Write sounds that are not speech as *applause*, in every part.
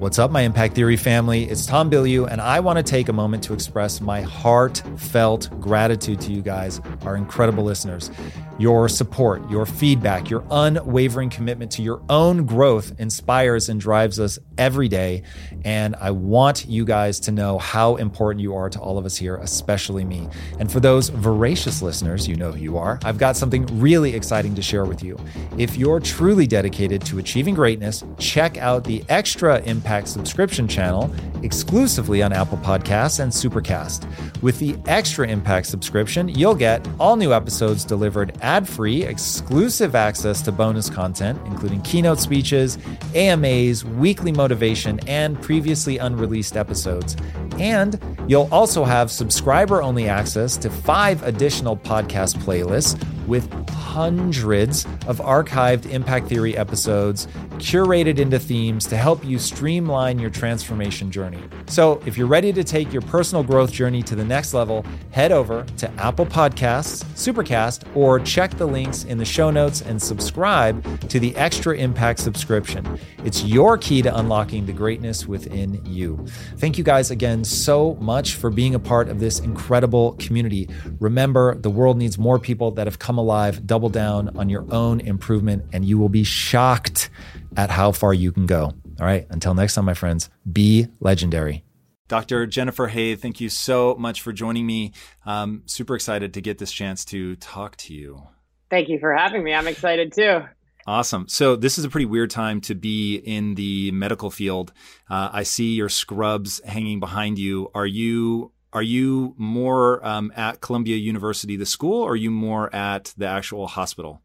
What's up, my Impact Theory family? It's Tom Bilyeu, and I want to take a moment to express my heartfelt gratitude to you guys, our incredible listeners. Your support, your feedback, your unwavering commitment to your own growth inspires and drives us every day. And I want you guys to know how important you are to all of us here, especially me. And for those voracious listeners, you know who you are, I've got something really exciting to share with you. If you're truly dedicated to achieving greatness, check out the Extra Impact subscription channel exclusively on Apple Podcasts and Supercast. With the Extra Impact subscription, you'll get all new episodes delivered ad free, exclusive access to bonus content, including keynote speeches, AMAs, weekly motivation, and previously unreleased episodes. And you'll also have subscriber only access to five additional podcast playlists with hundreds of archived Impact Theory episodes curated into themes to help you streamline your transformation journey. So, if you're ready to take your personal growth journey to the next level, head over to Apple Podcasts, Supercast, or check the links in the show notes and subscribe to the Extra Impact subscription. It's your key to unlocking the greatness within you. Thank you guys again so much for being a part of this incredible community. Remember, the world needs more people that have come alive. Double down on your own improvement, and you will be shocked at how far you can go. All right. Until next time, my friends, be legendary. Dr. Jennifer Haythe, thank you so much for joining me. Um, super excited to get this chance to talk to you. Thank you for having me. I'm excited too. Awesome. So this is a pretty weird time to be in the medical field. Uh, I see your scrubs hanging behind you. Are you are you more um, at Columbia University, the school, or are you more at the actual hospital?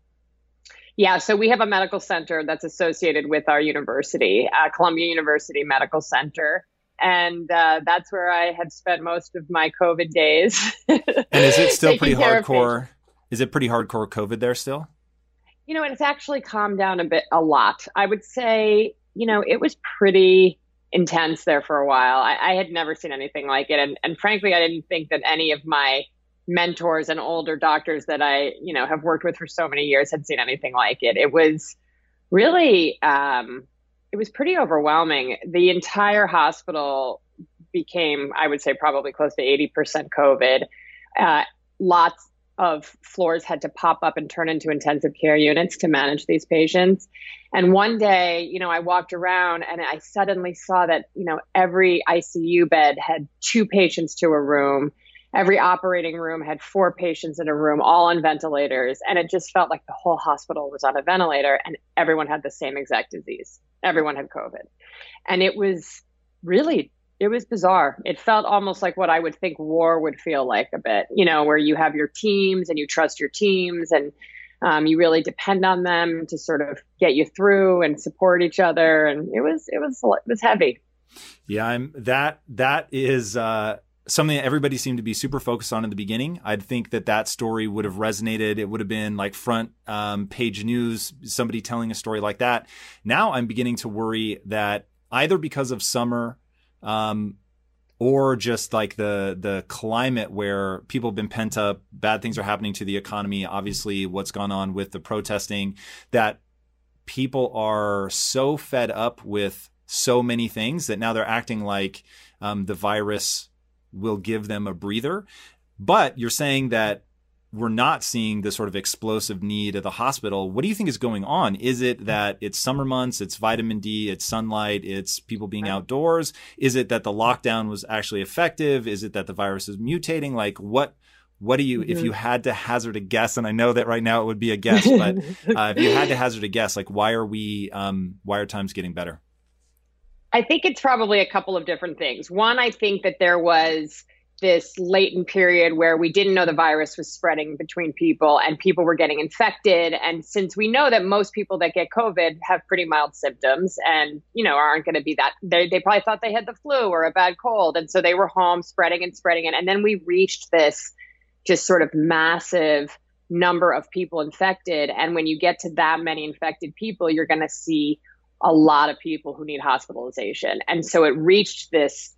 Yeah, so we have a medical center that's associated with our university, uh, Columbia University Medical Center. And uh, that's where I had spent most of my COVID days. *laughs* and is it still pretty hardcore? Is it pretty hardcore COVID there still? You know, it's actually calmed down a bit, a lot. I would say, you know, it was pretty intense there for a while. I, I had never seen anything like it. And, and frankly, I didn't think that any of my mentors and older doctors that I, you know, have worked with for so many years had seen anything like it. It was really, um, it was pretty overwhelming. The entire hospital became, I would say, probably close to 80% COVID. Uh, lots of floors had to pop up and turn into intensive care units to manage these patients. And one day, you know, I walked around and I suddenly saw that, you know, every ICU bed had two patients to a room every operating room had four patients in a room, all on ventilators. And it just felt like the whole hospital was on a ventilator and everyone had the same exact disease. Everyone had COVID. And it was really, it was bizarre. It felt almost like what I would think war would feel like a bit, you know, where you have your teams and you trust your teams and um, you really depend on them to sort of get you through and support each other. And it was, it was, it was heavy. Yeah, I'm that, that is, uh, something that everybody seemed to be super focused on in the beginning. I'd think that that story would have resonated. It would have been like front um, page news, somebody telling a story like that. Now I'm beginning to worry that either because of summer, um, or just like the the climate where people have been pent up, bad things are happening to the economy. Obviously, what's gone on with the protesting, that people are so fed up with so many things that now they're acting like um, the virus will give them a breather. But you're saying that we're not seeing the sort of explosive need at the hospital. What do you think is going on? Is it that it's summer months, it's vitamin D, it's sunlight, it's people being outdoors? Is it that the lockdown was actually effective? Is it that the virus is mutating? Like what what do you, mm-hmm. if you had to hazard a guess, and I know that right now it would be a guess, but *laughs* uh, if you had to hazard a guess, like why are we, um, why are times getting better? I think it's probably a couple of different things. One, I think that there was this latent period where we didn't know the virus was spreading between people and people were getting infected. And since we know that most people that get covid have pretty mild symptoms and you know aren't going to be that they, they probably thought they had the flu or a bad cold. And so they were home spreading and spreading it. And then we reached this just sort of massive number of people infected. And when you get to that many infected people you're going to see a lot of people who need hospitalization. And so it reached this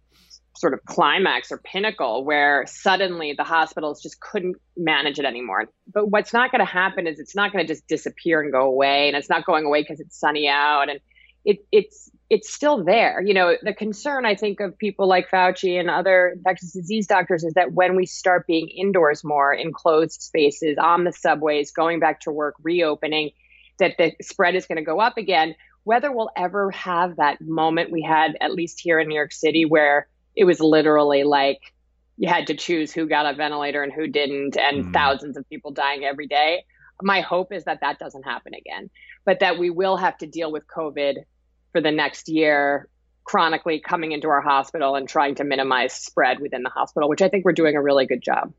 sort of climax or pinnacle where suddenly the hospitals just couldn't manage it anymore. But what's not going to happen is it's not going to just disappear and go away. And it's not going away because it's sunny out. And it, it's it's still there. You know, the concern I think of people like Fauci and other infectious disease doctors is that when we start being indoors more in closed spaces, on the subways, going back to work, reopening, that the spread is going to go up again. Whether we'll ever have that moment we had, at least here in New York City, where it was literally like you had to choose who got a ventilator and who didn't, and mm. thousands of people dying every day. My hope is that that doesn't happen again, but that we will have to deal with COVID for the next year chronically coming into our hospital and trying to minimize spread within the hospital, which I think we're doing a really good job.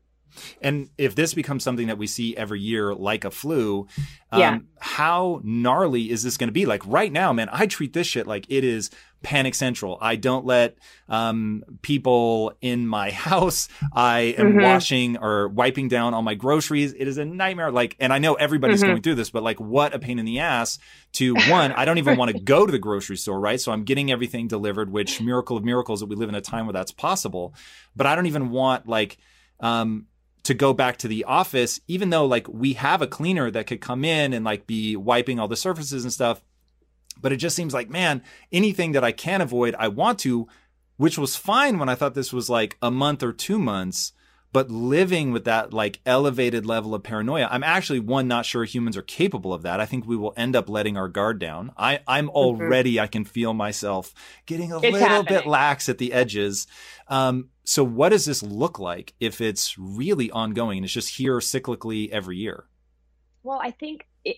And if this becomes something that we see every year, like a flu, um, yeah. how gnarly is this going to be? Like right now, man, I treat this shit like it is panic central. I don't let um, people in my *laughs* house. I am mm-hmm. washing or wiping down all my groceries. It is a nightmare. Like, and I know everybody's mm-hmm. going through this, but like, what a pain in the ass to one. I don't even want to go to the grocery store, right? So I'm getting everything delivered, which miracle of miracles that we live in a time where that's possible. But I don't even want like, um, to go back to the office, even though like we have a cleaner that could come in and like be wiping all the surfaces and stuff. But it just seems like, man, anything that I can avoid, I want to, which was fine when I thought this was like a month or two months. But living with that like elevated level of paranoia, I'm actually one not sure humans are capable of that. I think we will end up letting our guard down. I I'm mm-hmm. already I can feel myself getting a it's little happening. bit lax at the edges. Um, so what does this look like if it's really ongoing and it's just here cyclically every year? Well, I think it,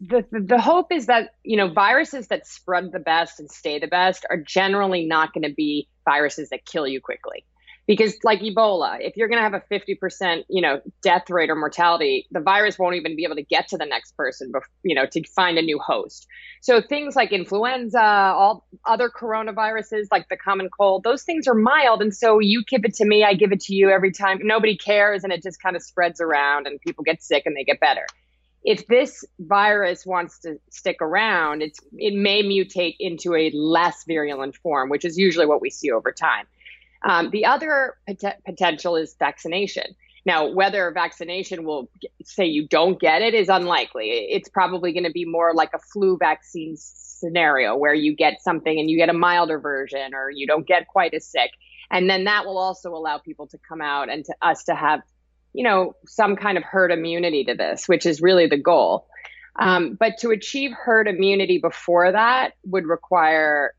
the, the, the hope is that you know viruses that spread the best and stay the best are generally not going to be viruses that kill you quickly because like ebola if you're going to have a 50% you know death rate or mortality the virus won't even be able to get to the next person you know to find a new host. So things like influenza all other coronaviruses like the common cold those things are mild and so you give it to me i give it to you every time. Nobody cares and it just kind of spreads around and people get sick and they get better. If this virus wants to stick around it's it may mutate into a less virulent form which is usually what we see over time um, the other pot- potential is vaccination. Now, whether vaccination will say you don't get it is unlikely. It's probably going to be more like a flu vaccine scenario where you get something and you get a milder version or you don't get quite as sick. And then that will also allow people to come out and to us to have, you know, some kind of herd immunity to this, which is really the goal. Um, but to achieve herd immunity before that would require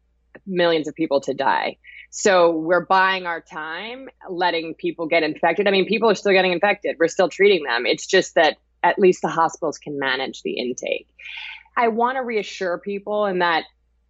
millions of people to die. So we're buying our time, letting people get infected. I mean, people are still getting infected. We're still treating them. It's just that at least the hospitals can manage the intake. I want to reassure people in that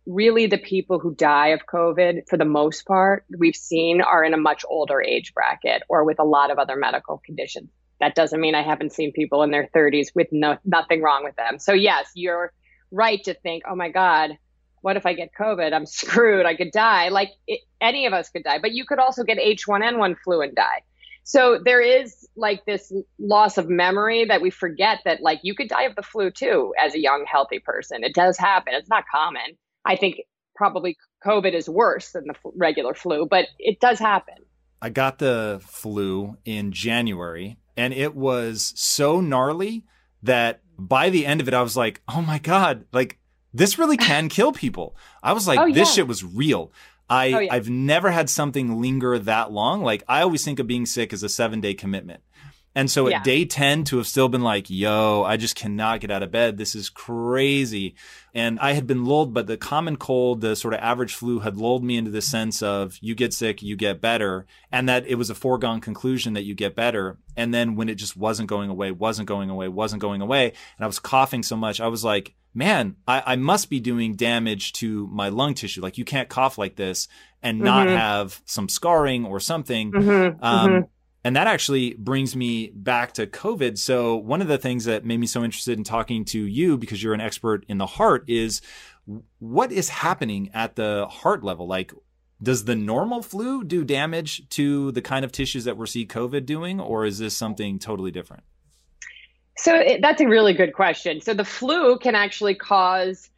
really the people who die of COVID, for the most part, we've seen are in a much older age bracket or with a lot of other medical conditions. That doesn't mean I haven't seen people in their 30s with no, nothing wrong with them. So, yes, you're right to think, oh my God, what if I get COVID? I'm *laughs* screwed. I could die. Like it, any of us could die, but you could also get H1N1 flu and die. So there is like this loss of memory that we forget that like you could die of the flu too as a young healthy person. It does happen. It's not common. I think probably COVID is worse than the regular flu, but it does happen. I got the flu in January and it was so gnarly that by the end of it I was like, "Oh my god, like this really can kill people. I was like, oh, this yeah. shit was real. I, oh, yeah. I've never had something linger that long. Like I always think of being sick as a seven day commitment. And so yeah. at day 10 to have still been like, yo, I just cannot get out of bed. This is crazy. And I had been lulled, but the common cold, the sort of average flu had lulled me into the sense of you get sick, you get better. And that it was a foregone conclusion that you get better. And then when it just wasn't going away, wasn't going away, wasn't going away. And I was coughing so much, I was like, man, I, I, must be doing damage to my lung tissue. Like you can't cough like this and not mm-hmm. have some scarring or something. Mm-hmm. Um, mm-hmm. And that actually brings me back to COVID. So one of the things that made me so interested in talking to you, because you're an expert in the heart, is what is happening at the heart level? Like, does the normal flu do damage to the kind of tissues that we're seeing COVID doing, or is this something totally different? So it, that's a really good question. So the flu can actually cause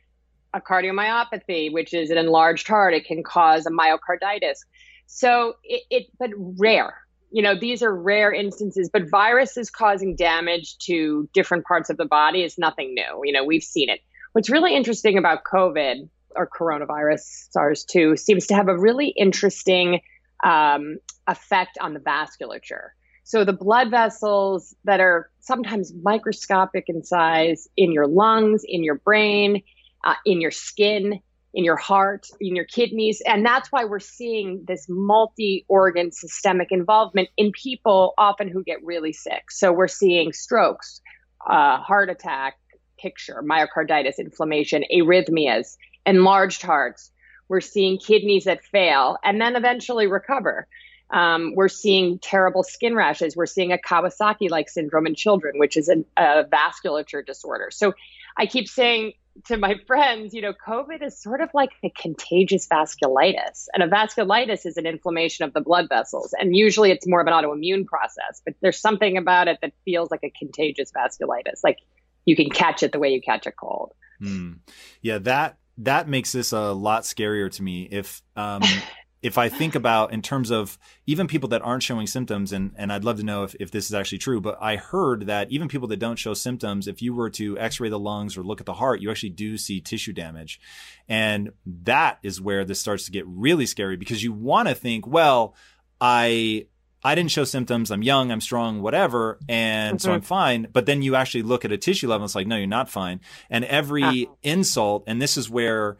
a cardiomyopathy, which is an enlarged heart. It can cause a myocarditis. So it, it but rare. You know, these are rare instances, but viruses causing damage to different parts of the body is nothing new. You know, we've seen it. What's really interesting about COVID or coronavirus, SARS 2, seems to have a really interesting um, effect on the vasculature. So the blood vessels that are sometimes microscopic in size in your lungs, in your brain, uh, in your skin, in your heart, in your kidneys. And that's why we're seeing this multi organ systemic involvement in people often who get really sick. So we're seeing strokes, uh, heart attack picture, myocarditis, inflammation, arrhythmias, enlarged hearts. We're seeing kidneys that fail and then eventually recover. Um, we're seeing terrible skin rashes. We're seeing a Kawasaki like syndrome in children, which is a, a vasculature disorder. So I keep saying to my *laughs* friends, you know, COVID is sort of like a contagious vasculitis. And a vasculitis is an inflammation of the blood vessels. And usually it's more of an autoimmune process, but there's something about it that feels like a contagious vasculitis. Like you can catch it the way you catch a cold. Mm. Yeah, that that makes this a lot scarier to me. If um *laughs* if I think about in terms of even people that aren't showing symptoms, and, and I'd love to know if, if this is actually true, but I heard that even people that don't show symptoms, if you were to x ray the lungs or look at the heart, you actually do see tissue damage. And that is where this starts to get really scary because you want to think, well, I I didn't show symptoms. I'm young, I'm strong, whatever. And mm-hmm. so I'm fine. But then you actually look at a tissue level. It's like, no, you're not fine. And every uh-huh. insult, and this is where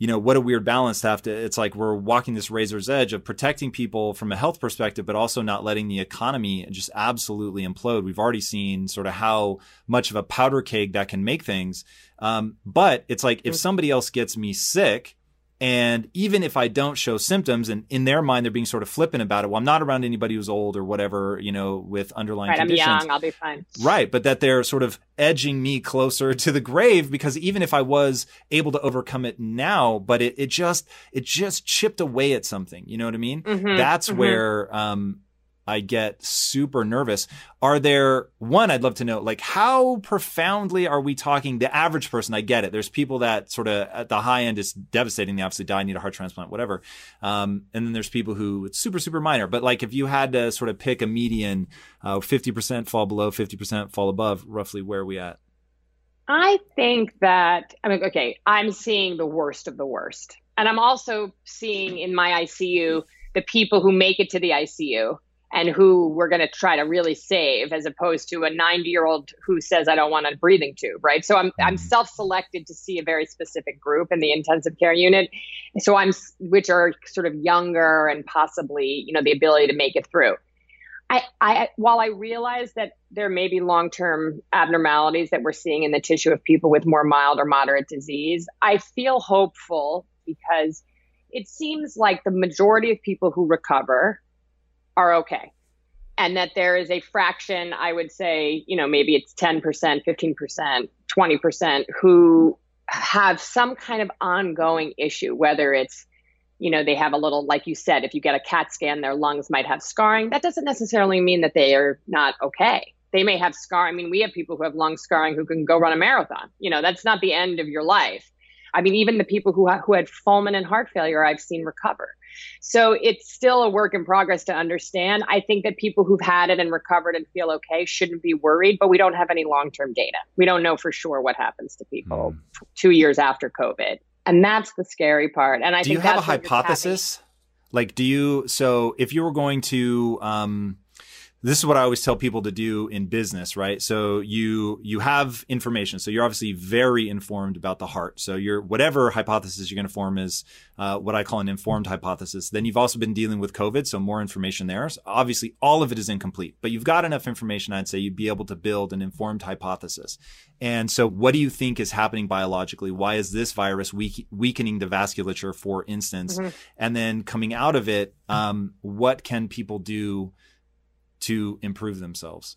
you know, what a weird balance to have to. It's like we're walking this razor's edge of protecting people from a health perspective, but also not letting the economy just absolutely implode. We've already seen sort of how much of a powder keg that can make things. Um, but it's like if somebody else gets me sick, and even if I don't show symptoms, and in their mind they're being sort of flippant about it, well, I'm not around anybody who's old or whatever, you know, with underlying right, conditions. I'm young, I'll be fine. Right, but that they're sort of edging me closer *laughs* to the grave because even if I was able to overcome it now, but it, it just it just chipped away at something. You know what I mean? Mm-hmm, That's mm-hmm. where um, I get super nervous. Are there one I'd love to know like how profoundly are we talking the average person I get it. There's people that sort of at the high end is devastating they obviously die need a heart transplant whatever. Um, and then there's people who it's super super minor but like if you had to sort of pick a median uh, 50% fall below 50% fall above roughly where are we at? I think that I mean okay, I'm seeing the worst of the worst. And I'm also seeing in my ICU the people who make it to the ICU and who we're going to try to really save as opposed to a 90 year old who says i don't want a breathing tube right? So i'm, I'm mm-hmm. self-selected to see a very specific group in the intensive care unit. So i'm which are sort of younger and possibly you know the ability to make it through. I, I while i realize that there may be long-term abnormalities that we're seeing in the tissue of people with more mild or moderate disease i feel hopeful because it seems like the majority of people who recover are okay. And that there is a fraction, I would say, you know, maybe it's 10%, 15%, 20% who have some kind of ongoing issue, whether it's, you know, they have a little, like you said, if you get a CAT scan, their lungs might have scarring. That doesn't necessarily mean that they are not okay. They may have scar. I mean, we have people who have lung scarring who can go run a marathon. You know, that's not the end of your life. I mean, even the people who, who had fulminant heart failure, I've seen recover. So it's still a work in progress to understand. I think that people who've had it and recovered and feel okay shouldn't be worried, but we don't have any long term data. We don't know for sure what happens to people mm. two years after COVID. And that's the scary part. And I do think you have a hypothesis? Like, do you, so if you were going to, um, this is what I always tell people to do in business, right? So you you have information, so you're obviously very informed about the heart. So your whatever hypothesis you're going to form is uh, what I call an informed hypothesis. Then you've also been dealing with COVID, so more information there. So obviously, all of it is incomplete, but you've got enough information. I'd say you'd be able to build an informed hypothesis. And so, what do you think is happening biologically? Why is this virus weak, weakening the vasculature, for instance? Mm-hmm. And then coming out of it, um, what can people do? To improve themselves?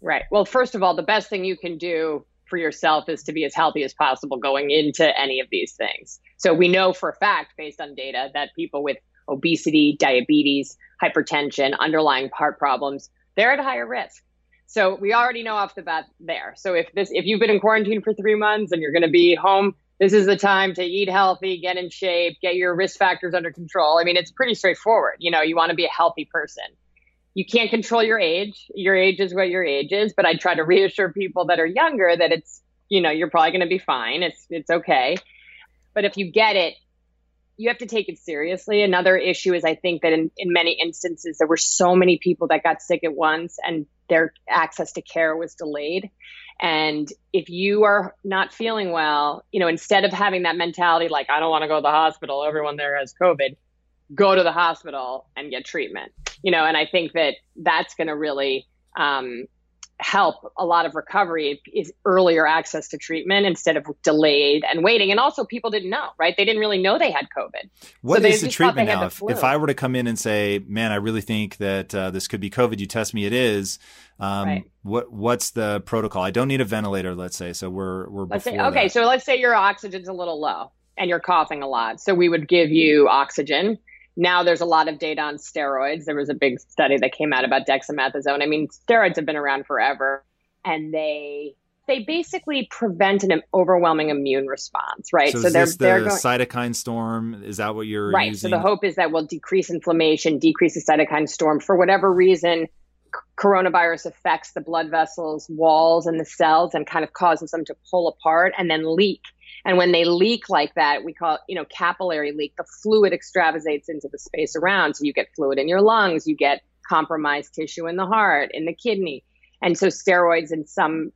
Right. Well, first of all, the best thing you can do for yourself is to be as healthy as possible going into any of these things. So we know for a fact, based on data, that people with obesity, diabetes, hypertension, underlying heart problems, they're at higher risk. So we already know off the bat there. So if this if you've been in quarantine for 3 months and you're going to be home, this is the time to eat healthy, get in shape, get your risk factors under control. I mean, it's pretty straightforward. You know, you want to be a healthy person you can't control your age. Your age is what your age is. But I try to reassure people that are younger that it's, you know, you're probably going to be fine. It's, it's okay. But if you get it, you have to take it seriously. Another issue is I think that in, in many instances, there were so many people that got sick at once and their access to care was delayed. And if you are not feeling well, you know, instead of having that mentality like, I don't want to go to the hospital, everyone there has COVID, go to the hospital and get treatment, you know, and I think that that's going to really um, help a lot of recovery is earlier access to treatment instead of delayed and waiting. And also, people didn't know, right? They didn't really know they had COVID. What so is the treatment now? If, if, I were to come in and say, "Man, I really think that uh, this could be COVID," you test me, it is. Um, right. What what's the protocol? I don't need a ventilator, let's say. So we're we're let's say, okay. That. So let's say your oxygen's a little low and you're coughing a lot. So we would give you oxygen now there's a lot of data on steroids. There was a big study that came out about dexamethasone. I mean, steroids have been around forever and they they basically prevent an overwhelming immune response, right? So, so they're the they're going, cytokine storm. Is that what you're right? Using? So the hope is that we'll decrease inflammation, decrease the cytokine storm. For whatever reason, coronavirus affects the blood vessels, walls, and the cells, and kind of causes them to pull apart and then leak. And when they leak like that, we call it, you know, capillary leak. The fluid extravasates into the space around. So you get fluid in your lungs, you get compromised tissue in the heart, in the kidney. And so steroids in some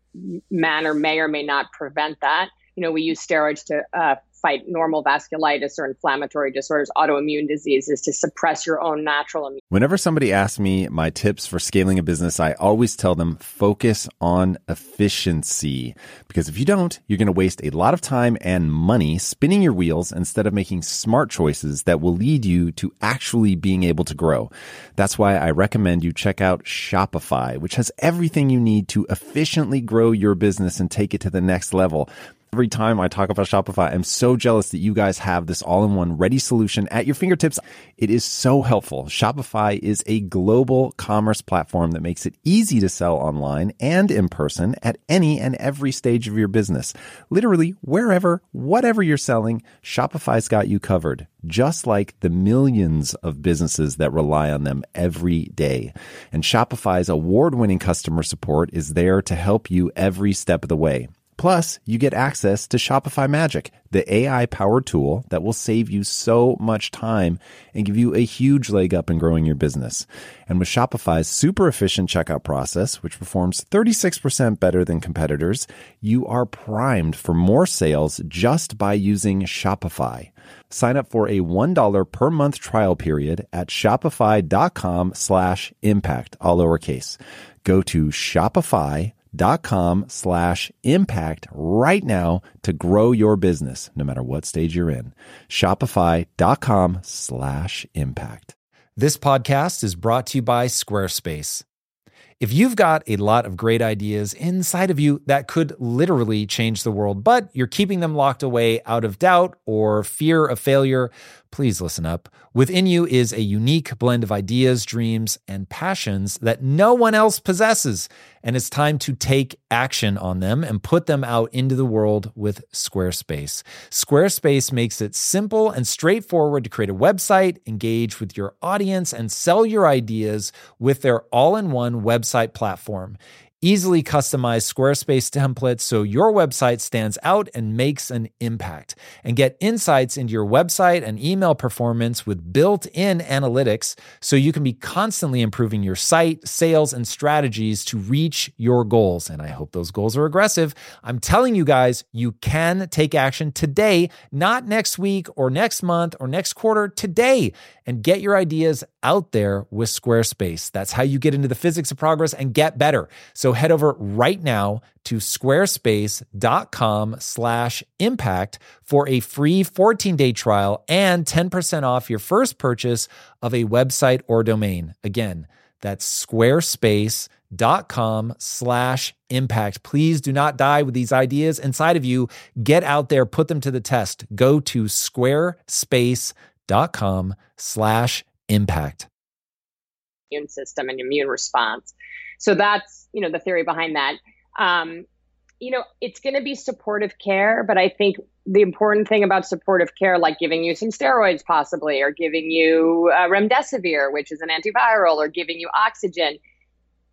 manner may or may not prevent that. You know, we use steroids to uh, fight normal vasculitis or inflammatory disorders, autoimmune diseases, to suppress your own natural immune. Whenever somebody asks me my tips for scaling a business, I always tell them focus on efficiency. Because if you don't, you're going to waste a lot of time and money spinning your wheels instead of making smart choices that will lead you to actually being able to grow. That's why I recommend you check out Shopify, which has everything you need to efficiently grow your business and take it to the next level. Every time I talk about Shopify, I'm so jealous that you guys have this all in one ready solution at your fingertips. It is so helpful. Shopify is a global commerce platform that makes it easy to sell online and in person at any and every stage of your business. Literally, wherever, whatever you're selling, Shopify's got you covered, just like the millions of businesses that rely on them every day. And Shopify's award winning customer support is there to help you every step of the way. Plus, you get access to Shopify Magic, the AI powered tool that will save you so much time and give you a huge leg up in growing your business. And with Shopify's super efficient checkout process, which performs 36% better than competitors, you are primed for more sales just by using Shopify. Sign up for a $1 per month trial period at shopify.com slash impact, all lowercase. Go to Shopify dot com slash impact right now to grow your business no matter what stage you're in. Shopify.com slash impact. This podcast is brought to you by squarespace. If you've got a lot of great ideas inside of you that could literally change the world but you're keeping them locked away out of doubt or fear of failure please listen up. Within you is a unique blend of ideas, dreams, and passions that no one else possesses. And it's time to take action on them and put them out into the world with Squarespace. Squarespace makes it simple and straightforward to create a website, engage with your audience, and sell your ideas with their all in one website platform easily customize Squarespace templates so your website stands out and makes an impact. And get insights into your website and email performance with built in analytics so you can be constantly improving your site, sales, and strategies to reach your goals. And I hope those goals are aggressive. I'm telling you guys, you can take action today, not next week or next month or next quarter, today, and get your ideas out there with Squarespace. That's how you get into the physics of progress and get better. So head over right now to squarespace.com slash impact for a free 14-day trial and 10% off your first purchase of a website or domain. Again, that's squarespace.com slash impact. Please do not die with these ideas inside of you. Get out there, put them to the test. Go to squarespace.com slash impact. Immune system and immune response. So that's, you know, the theory behind that. Um, you know, it's going to be supportive care, but I think the important thing about supportive care, like giving you some steroids possibly, or giving you uh, remdesivir, which is an antiviral, or giving you oxygen,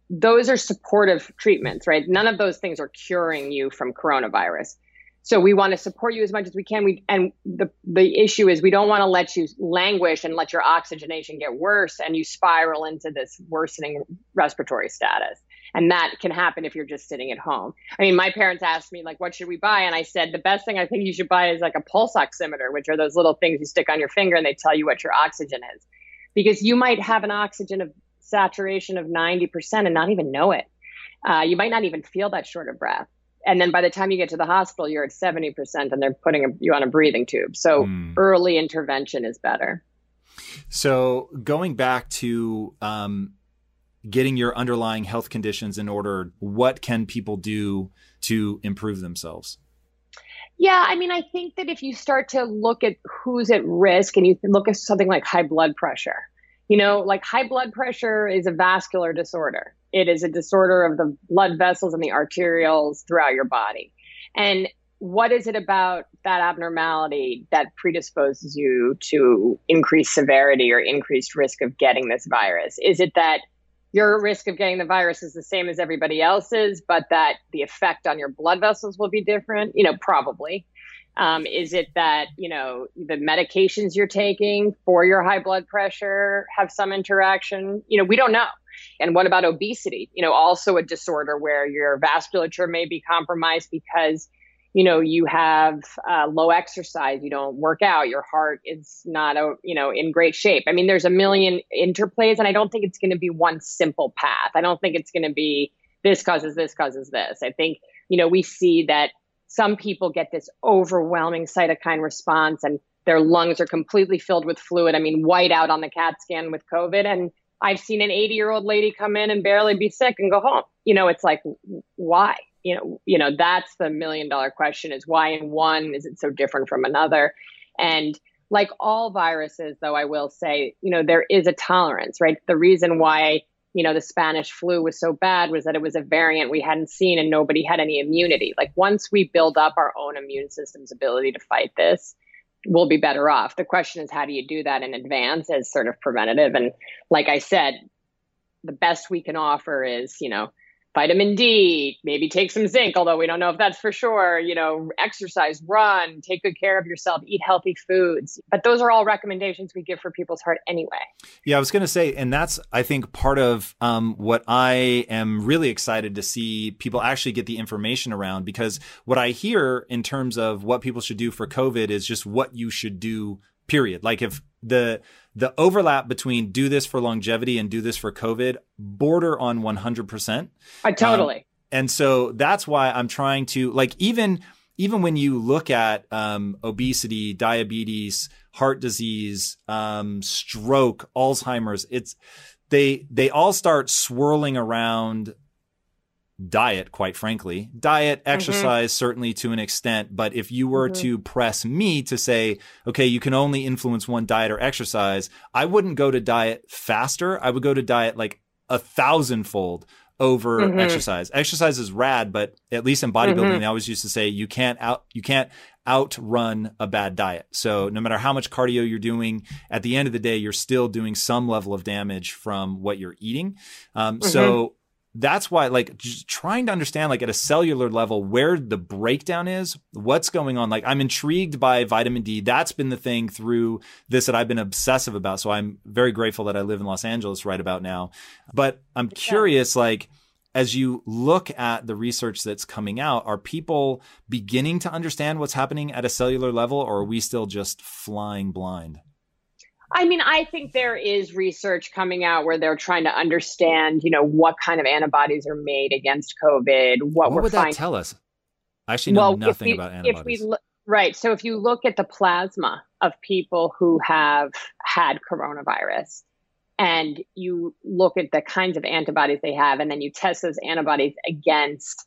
those are supportive treatments, right? None of those things are curing you from coronavirus. So we want to support you as much as we can. We and the the issue is we don't want to let you languish and let your oxygenation get worse and you spiral into this worsening respiratory status. And that can happen if you're just sitting at home. I mean, my parents asked me like, "What should we buy?" And I said, "The best thing I think you should buy is like a pulse oximeter, which are those little things you stick on your finger and they tell you what your oxygen is, because you might have an oxygen of saturation of 90% and not even know it. Uh, you might not even feel that short of breath and then by the time you get to the hospital you're at 70% and they're putting a, you on a breathing tube so mm. early intervention is better so going back to um, getting your underlying health conditions in order what can people do to improve themselves yeah i mean i think that if you start to look at who's at risk and you look at something like high blood pressure you know, like high blood pressure is a vascular disorder. It is a disorder of the blood vessels and the arterioles throughout your body. And what is it about that abnormality that predisposes you to increased severity or increased risk of getting this virus? Is it that your risk of getting the virus is the same as everybody else's, but that the effect on your blood vessels will be different? You know, probably. Um, is it that you know the medications you're taking for your high blood pressure have some interaction? You know, we don't know. And what about obesity? You know, also a disorder where your vasculature may be compromised because you know you have uh, low exercise, you don't work out, your heart is not a, you know in great shape. I mean, there's a million interplays, and I don't think it's going to be one simple path. I don't think it's going to be this causes this causes this. I think you know we see that some people get this overwhelming cytokine response and their lungs are completely filled with fluid. I mean, white out on the CAT scan with COVID. And I've seen an 80 year old lady come in and barely be sick and go home. You know, it's like, why? You know, you know, that's the million dollar question is why in one is it so different from another? And like all viruses, though, I will say, you know, there is a tolerance, right? The reason why you know, the Spanish flu was so bad was that it was a variant we hadn't seen and nobody had any immunity. Like once we build up our own immune system's ability to fight this, we'll be better off. The question is, how do you do that in advance as sort of preventative? And like I said, the best we can offer is, you know, vitamin D, maybe take some zinc, although we don't know if that's for sure. You know, exercise, run, take good care of yourself, eat healthy foods. But those are all recommendations we give for people's heart anyway. Yeah, I was going to say, and that's, I think, part of um, what I am really excited to see people actually get the information around because what I hear in terms of what people should do for COVID is just what you should do, period. Like if the, the overlap between do this for longevity and do this for COVID border on 100%. I totally. Um, and so that's why I'm trying to like even even when you look at um, obesity, diabetes, heart disease, um, stroke, Alzheimer's, it's they they all start swirling around diet, quite frankly. Diet, mm-hmm. exercise, mm-hmm. certainly to an extent. But if you were mm-hmm. to press me to say, okay, you can only influence one diet or exercise, I wouldn't go to diet faster. I would go to diet like a thousandfold over mm-hmm. exercise. Exercise is rad, but at least in bodybuilding, mm-hmm. they always used to say you can't out, you can't outrun a bad diet. So no matter how much cardio you're doing, at the end of the day, you're still doing some level of damage from what you're eating. Um, so mm-hmm that's why like just trying to understand like at a cellular level where the breakdown is what's going on. Like i'm intrigued by vitamin d. That's been the thing through this that i've been obsessive about. So i'm very grateful that i live in los angeles right about now. But i'm curious like as you look at the research that's coming out, are people beginning to understand what's happening at a cellular level, or are we still just flying blind? I mean, I think there is research coming out where they're trying to understand, you know, what kind of antibodies are made against COVID. What, what would finding. that tell us? I actually know well, nothing we, about antibodies. If we, right. So if you look at the plasma of people who have had coronavirus and you look at the kinds of antibodies they have, and then you test those antibodies against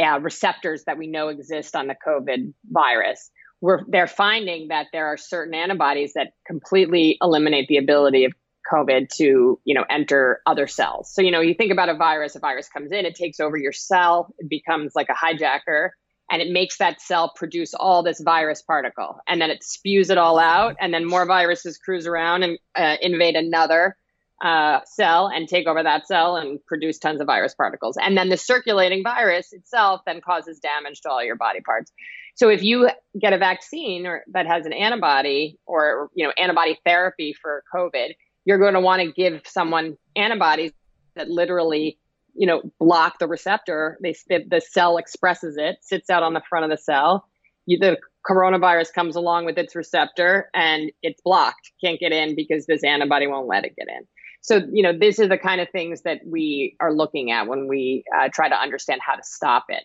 uh, receptors that we know exist on the COVID virus, we're they're finding that there are certain antibodies that completely eliminate the ability of COVID to, you know, enter other cells. So, you know, you think about a virus, a virus comes in, it takes over your cell, it becomes like a hijacker, and it makes that cell produce all this virus particle. And then it spews it all out, and then more viruses cruise around and uh, invade another uh, cell and take over that cell and produce tons of virus particles. And then the circulating virus itself then causes damage to all your body parts. So if you get a vaccine or that has an antibody or you know antibody therapy for COVID, you're going to want to give someone antibodies that literally you know block the receptor. They the cell expresses it, sits out on the front of the cell. You, the coronavirus comes along with its receptor and it's blocked, can't get in because this antibody won't let it get in. So, you know, these are the kind of things that we are looking at when we uh, try to understand how to stop it.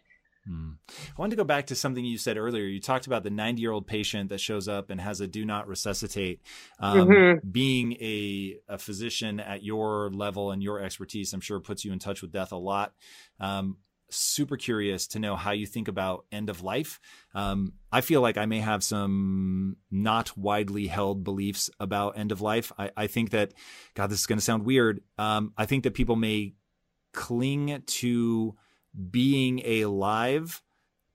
I wanted to go back to something you said earlier. You talked about the 90 year old patient that shows up and has a do not resuscitate. Um, mm-hmm. Being a, a physician at your level and your expertise, I'm sure puts you in touch with death a lot. Um, super curious to know how you think about end of life. Um, I feel like I may have some not widely held beliefs about end of life. I, I think that, God, this is going to sound weird. Um, I think that people may cling to being alive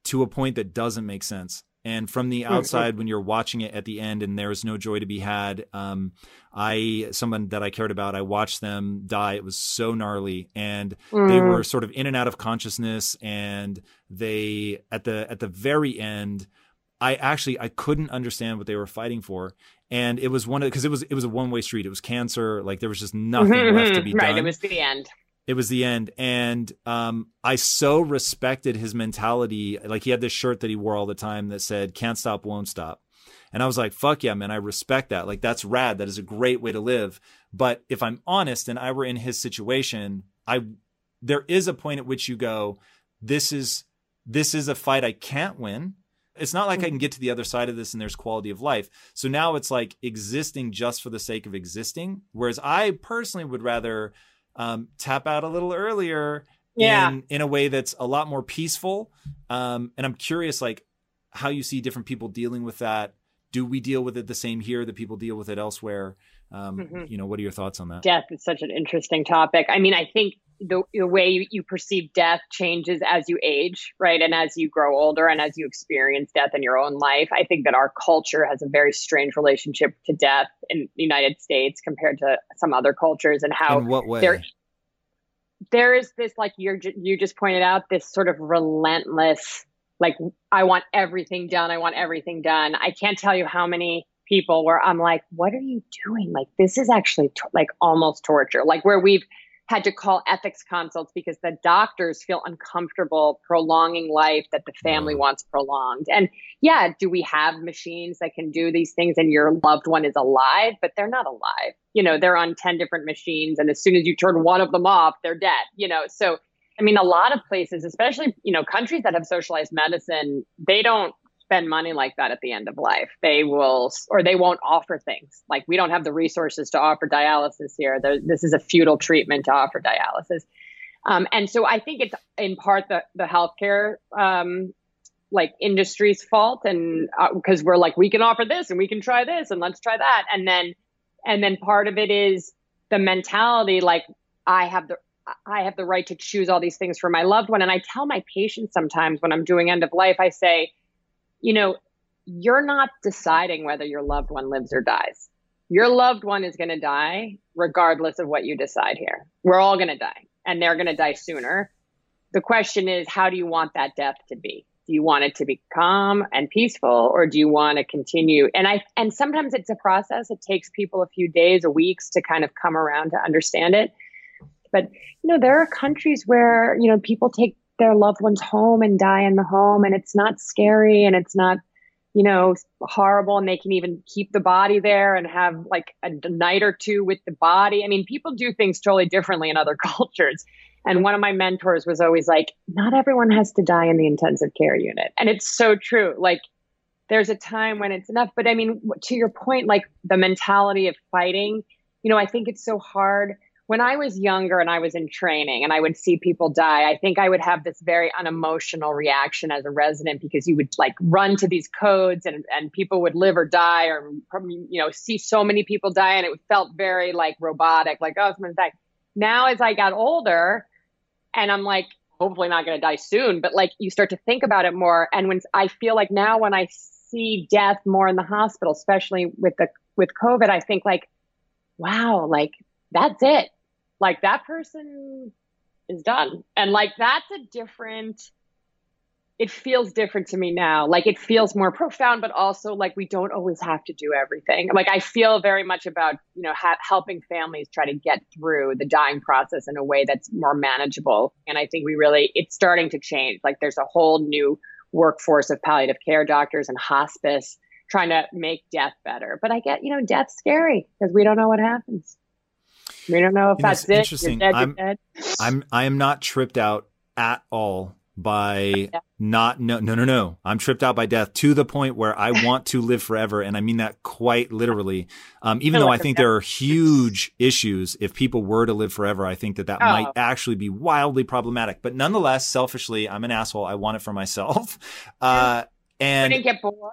to a point that doesn't make sense. And from the outside, when you're watching it at the end and there's no joy to be had, um, I, someone that I cared about, I watched them die. It was so gnarly and mm. they were sort of in and out of consciousness. And they, at the, at the very end, I actually, I couldn't understand what they were fighting for. And it was one of, cause it was, it was a one way street. It was cancer. Like there was just nothing mm-hmm, left to be right, done. It was the end it was the end. And um, i so respected his mentality. Like he had this shirt that he wore all the time that said can't stop won't stop. And i was like fuck yeah man. I respect that. Like that's rad. That is a great way to live. But if i'm honest and i were in his situation i there is a point at which you go this is this is a fight i can't win. It's not like I can get to the other side of this and there's quality of life. So now it's like existing just for the sake of existing. Whereas I personally would rather um, tap out a little earlier yeah. in in a way that's a lot more peaceful. Um, and I'm curious, like how you see different people dealing with that. Do we deal with it the same here that people deal with it elsewhere? Um, mm-hmm. You know, what are your thoughts on that? Death is such an interesting topic. I mean, I think the, the way you, you, perceive death changes as you age, right? And as you grow older and as you experience death in your own life. I think that our culture has a very strange relationship to death in the United States compared to some other cultures and how in what way? there there is this like you're you just pointed out this sort of relentless like I want everything done. I want everything done. I can't tell you how many people where I'm like, what are you doing? Like this is actually like almost torture. Like where we've had to call ethics consults because the doctors feel uncomfortable prolonging life that the family mm. wants prolonged. And yeah, do we have machines that can do these things and your loved one is alive, but they're not alive. You know, they're on 10 different machines and as soon as you turn one of them off, they're dead, you know. So I mean, a lot of places, especially, you know, countries that have socialized medicine, they don't spend money like that at the end of life. They will, or they won't offer things. Like we don't have the resources to offer dialysis here. There, this is a futile treatment to offer dialysis. Um, and so I think it's in part the, the healthcare, um, like industry's fault. And because uh, we're like, we can offer this and we can try this and let's try that. And then, and then part of it is the mentality, like I have the, I have the right to choose all these things for my loved one. And I tell my patients sometimes when I'm doing end of life, I say, you know, you're not deciding whether your loved one lives or dies. Your loved one is going to die regardless of what you decide here. We're all going to die and they're going to die sooner. The question is, how do you want that death to be? Do you want it to be calm and peaceful or do you want to continue? And I, and sometimes it's a process. It takes people a few days or weeks to kind of come around to understand it. But, you know, there are countries where, you know, people take their loved ones home and die in the home and it's not scary and it's not you know horrible and they can even keep the body there and have like a night or two with the body. I mean people do things totally differently in other *laughs* cultures. And one of my mentors was always like not everyone has to die in the intensive care unit. And it's so true. Like there's a time when it's enough. But i mean to your point like the mentality of fighting you know i think it's so hard when I was younger and I was in training and I would see people die, I think I would have this very unemotional reaction as a resident because you would like run to these codes and, and people would live or die or, you know, see so many people die and it felt very like robotic, like, oh, someone's dying. Now, as I got older and I'm like, hopefully not going to die soon, but like you start to think about it more. And when I feel like now when I see death more in the hospital, especially with the, with COVID, I think like, wow, like that's it. Like that person is done. And like that's a different it feels different to me now. Like it feels more profound, but also like we don't always have to do everything. Like I feel very much about, you know, ha- helping families try to get through the dying process in a way that's more manageable. And I think we really, it's starting to change. Like there's a whole new workforce of palliative care doctors and hospice trying to make death better. But I get, you know, death's scary because we don't know what happens. We don't know if You know, that's it's it. interesting. Dead, I'm-. I'm I am not tripped out at all by Yeah. not no no no no. I'm tripped out by death to the point where I want to live forever, and I mean that quite literally. Um, even though I think there are huge issues if people were to live forever, I think that that Oh. might actually be wildly problematic. But nonetheless, selfishly, I'm an asshole. I want it for myself. *laughs* Uh, and get bored.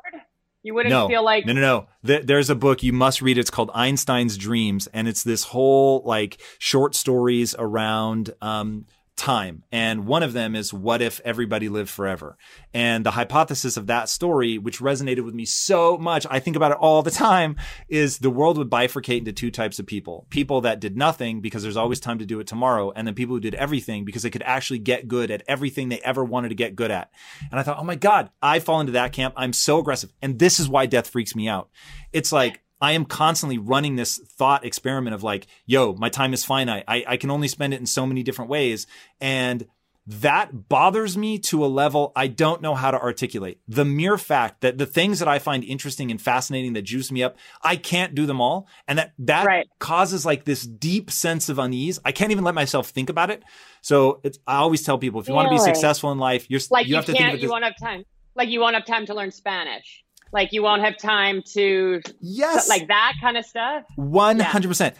You wouldn't no, feel like no, no, no. There's a book you must read. It's called Einstein's Dreams, and it's this whole like short stories around um, time. And one of them is what if everybody lived forever? And the hypothesis of that story, which resonated with me so much, I think about it all the time, is the world would bifurcate into two types of people. People that did nothing because there's always time to do it tomorrow. And then people who did everything because they could actually get good at everything they ever wanted to get good at. And I thought, oh my God, I fall into that camp. I'm so aggressive. And this is why death freaks me out. It's like, I am constantly running this thought experiment of like, yo, my time is finite. I, I can only spend it in so many different ways. And that bothers me to a level I don't know how to articulate. The mere fact that the things that I find interesting and fascinating that juice me up, I can't do them all. And that, that Right. causes like this deep sense of unease. I can't even let myself think about it. So it's, I always tell people, if you want to be successful in life, you're, like you you, have to think can't of it you this. won't have time like you won't have time to learn spanish like you won't have time to yes. like that kind of stuff One hundred percent.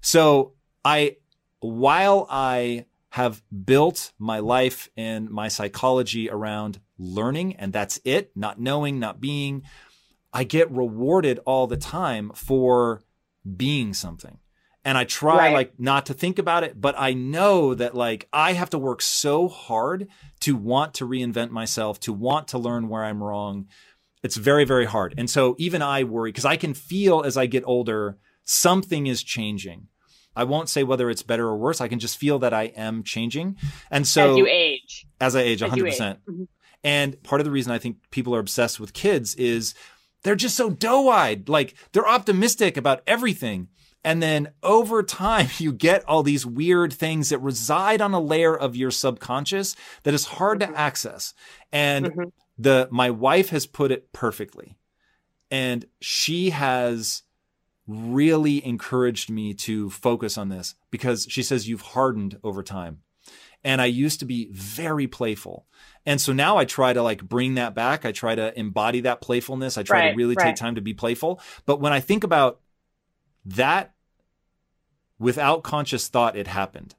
So I, while I have built my life and my psychology around learning, and that's it, not knowing, not being, I get rewarded all the time for being something. And I try Right. like not to think about it, but I know that like I have to work so hard to want to reinvent myself, to want to learn where I'm wrong. It's very, very hard. And so even I worry because I can feel as I get older, something is changing. I won't say whether it's better or worse. I can just feel that I am changing. And so as you age as I age, as you age. 100%. Mhm. And part of the reason I think people are obsessed with kids is they're just so doe eyed. Like they're optimistic about everything. And then over time, *laughs* you get all these weird things that reside on a layer of your subconscious that is hard to access. And Mhm. The, my wife has put it perfectly. And she has really encouraged me to focus on this because she says you've hardened over time. And I used to be very playful. And so now I try to like bring that back. I try to embody that playfulness. I try to really right. take time to be playful. But when I think about that without conscious thought, it happened.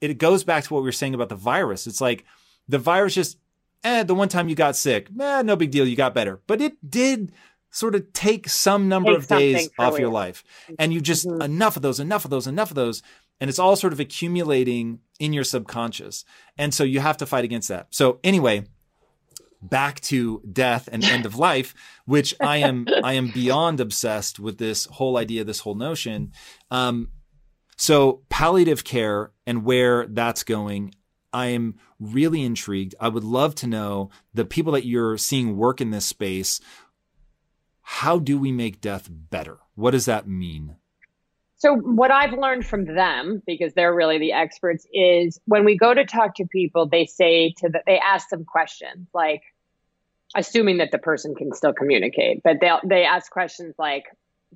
It goes back to what we were saying about the virus. It's like the virus just, eh, the one time you got sick, eh, no big deal, you got better. But it did sort of take some number Take of days off your life. And you just, Mhm. enough of those, enough of those, enough of those. And it's all sort of accumulating in your subconscious. And so you have to fight against that. So anyway, back to death and end of life, which I am I am beyond obsessed with this whole idea, this whole notion. Um, so palliative care and where that's going, I am really intrigued. I would love to know the people that you're seeing work in this space. How do we make death better? What does that mean? So what I've learned from them, because they're really the experts, is when we go to talk to people, they say to the, they ask them questions like, assuming that the person can still communicate, but they they ask questions like,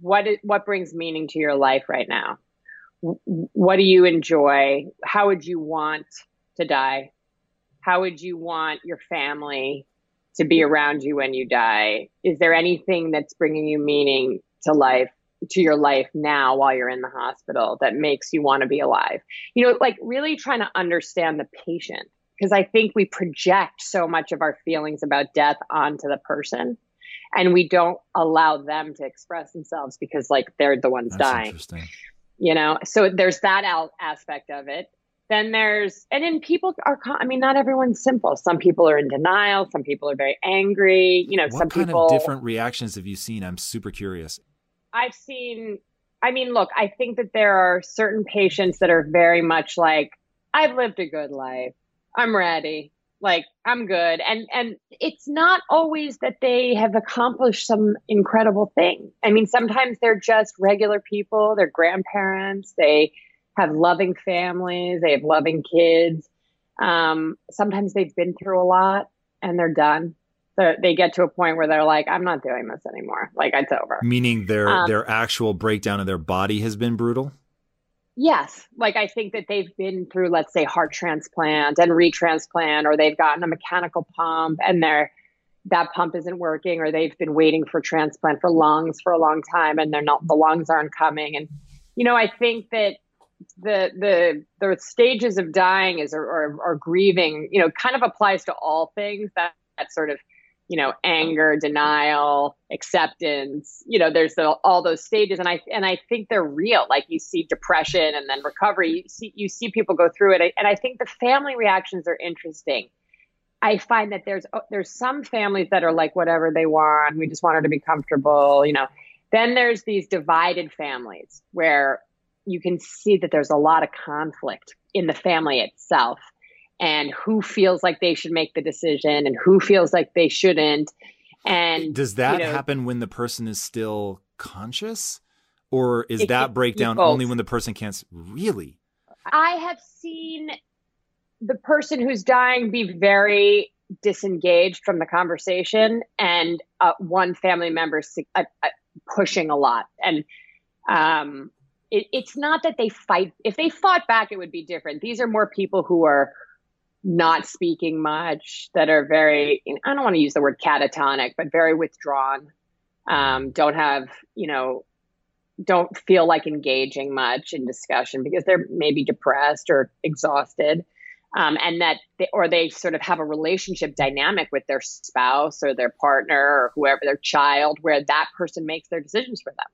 what is, what brings meaning to your life right now? What do you enjoy? How would you want to die? How would you want your family to be around you when you die? Is there anything that's bringing you meaning to life? to your life now while you're in the hospital that makes you want to be alive. You know, like really trying to understand the patient because I think we project so much of our feelings about death onto the person and we don't allow them to express themselves because like they're the ones dying, interesting. you know. So there's that al- aspect of it. Then there's and then people are I mean not everyone's simple. Some people are in denial, some people are very angry, you know, What some kind people of different reactions have you seen? I'm super curious. I've seen I mean, look, I think that there are certain patients that are very much like, I've lived a good life. I'm ready. Like I'm good. And and it's not always that they have accomplished some incredible thing. I mean, sometimes they're just regular people, they're grandparents, they have loving families, they have loving kids. Um, sometimes they've been through a lot and they're done. So they get to a point where they're like, I'm not doing this anymore. Like it's over. Meaning their um, their actual breakdown of their body has been brutal. Yes, like I think that they've been through, let's say, heart transplant and retransplant, or they've gotten a mechanical pump and they're that pump isn't working, or they've been waiting for transplant for lungs for a long time and they're not the lungs aren't coming. And you know, I think that the the the stages of dying is or, or, or grieving, you know, kind of applies to all things. That that sort of you know anger denial acceptance you know there's the, all those stages. And i and i think they're real. Like you see depression and then recovery. You see you see people go through it. And i think the family reactions are interesting. I find that there's oh, there's some families that are like whatever they want. We just want her to be comfortable you know. Then there's these divided families where you can see that there's a lot of conflict in the family itself and who feels like they should make the decision and who feels like they shouldn't. And does that you know, happen when the person is still conscious? Or is it, that breakdown only when the person can't really? I have seen the person who's dying be very disengaged from the conversation and uh, one family member uh, uh, pushing a lot. And um, it, it's not that they fight. If they fought back, it would be different. These are more people who are not speaking much, that are very, I don't want to use the word catatonic, but very withdrawn, um, don't have, you know, don't feel like engaging much in discussion because they're maybe depressed or exhausted. Um, and that, they, or they sort of have a relationship dynamic with their spouse or their partner or whoever, their child, where that person makes their decisions for them.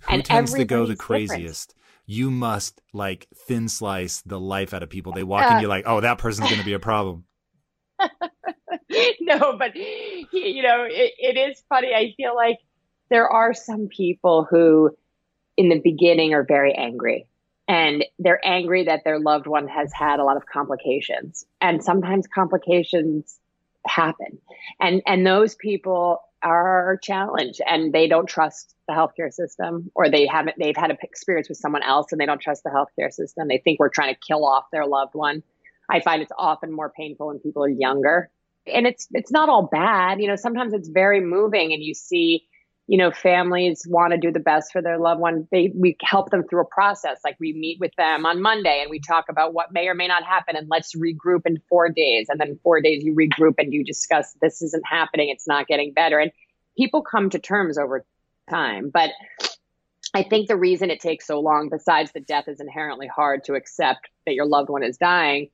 Who and tends to go the craziest? Different you must like thin slice the life out of people. They walk uh, in, you're like, oh, that person's going to be a problem. *laughs* no, but you know, it, it is funny. I feel like there are some people who, in the beginning, are very angry, and they're angry that their loved one has had a lot of complications, and sometimes complications happen, and and those people are challenged and they don't trust the healthcare system or they haven't they've had an experience with someone else and they don't trust the healthcare system. They think we're trying to kill off their loved one. I find it's often more painful when people are younger. And it's it's not all bad. You know sometimes it's very moving and you see you know families want to do the best for their loved one they we help them through a process. Like we meet with them on monday and we talk about what may or may not happen and let's regroup in four days. And then four days you regroup and you discuss this isn't happening it's not getting better. And people come to terms over time. But i think the reason it takes so long besides that death is inherently hard to accept that your loved one is dying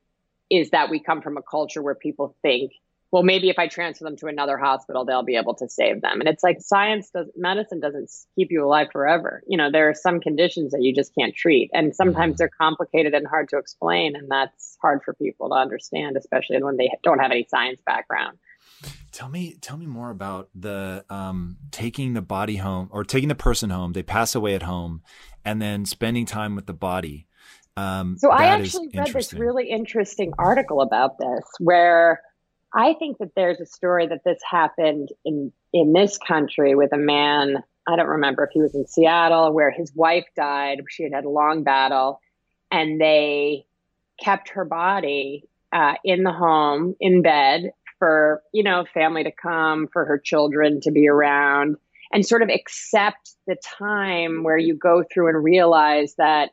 is that we come from a culture where people think well, maybe if I transfer them to another hospital, they'll be able to save them. And it's like science does medicine doesn't keep you alive forever. You know, there are some conditions that you just can't treat. And sometimes mm-hmm. they're complicated and hard to explain. And that's hard for people to understand, especially when they don't have any science background. Tell me, tell me more about the um, taking the body home or taking the person home. They pass away at home, and then spending time with the body. Um, so I actually read this really interesting article about this, where I think that there's a story that this happened in in this country with a man. I don't remember if he was in Seattle, where his wife died. She had had a long battle, and they kept her body uh, in the home in bed for you know family to come, for her children to be around, and sort of accept the time where you go through and realize that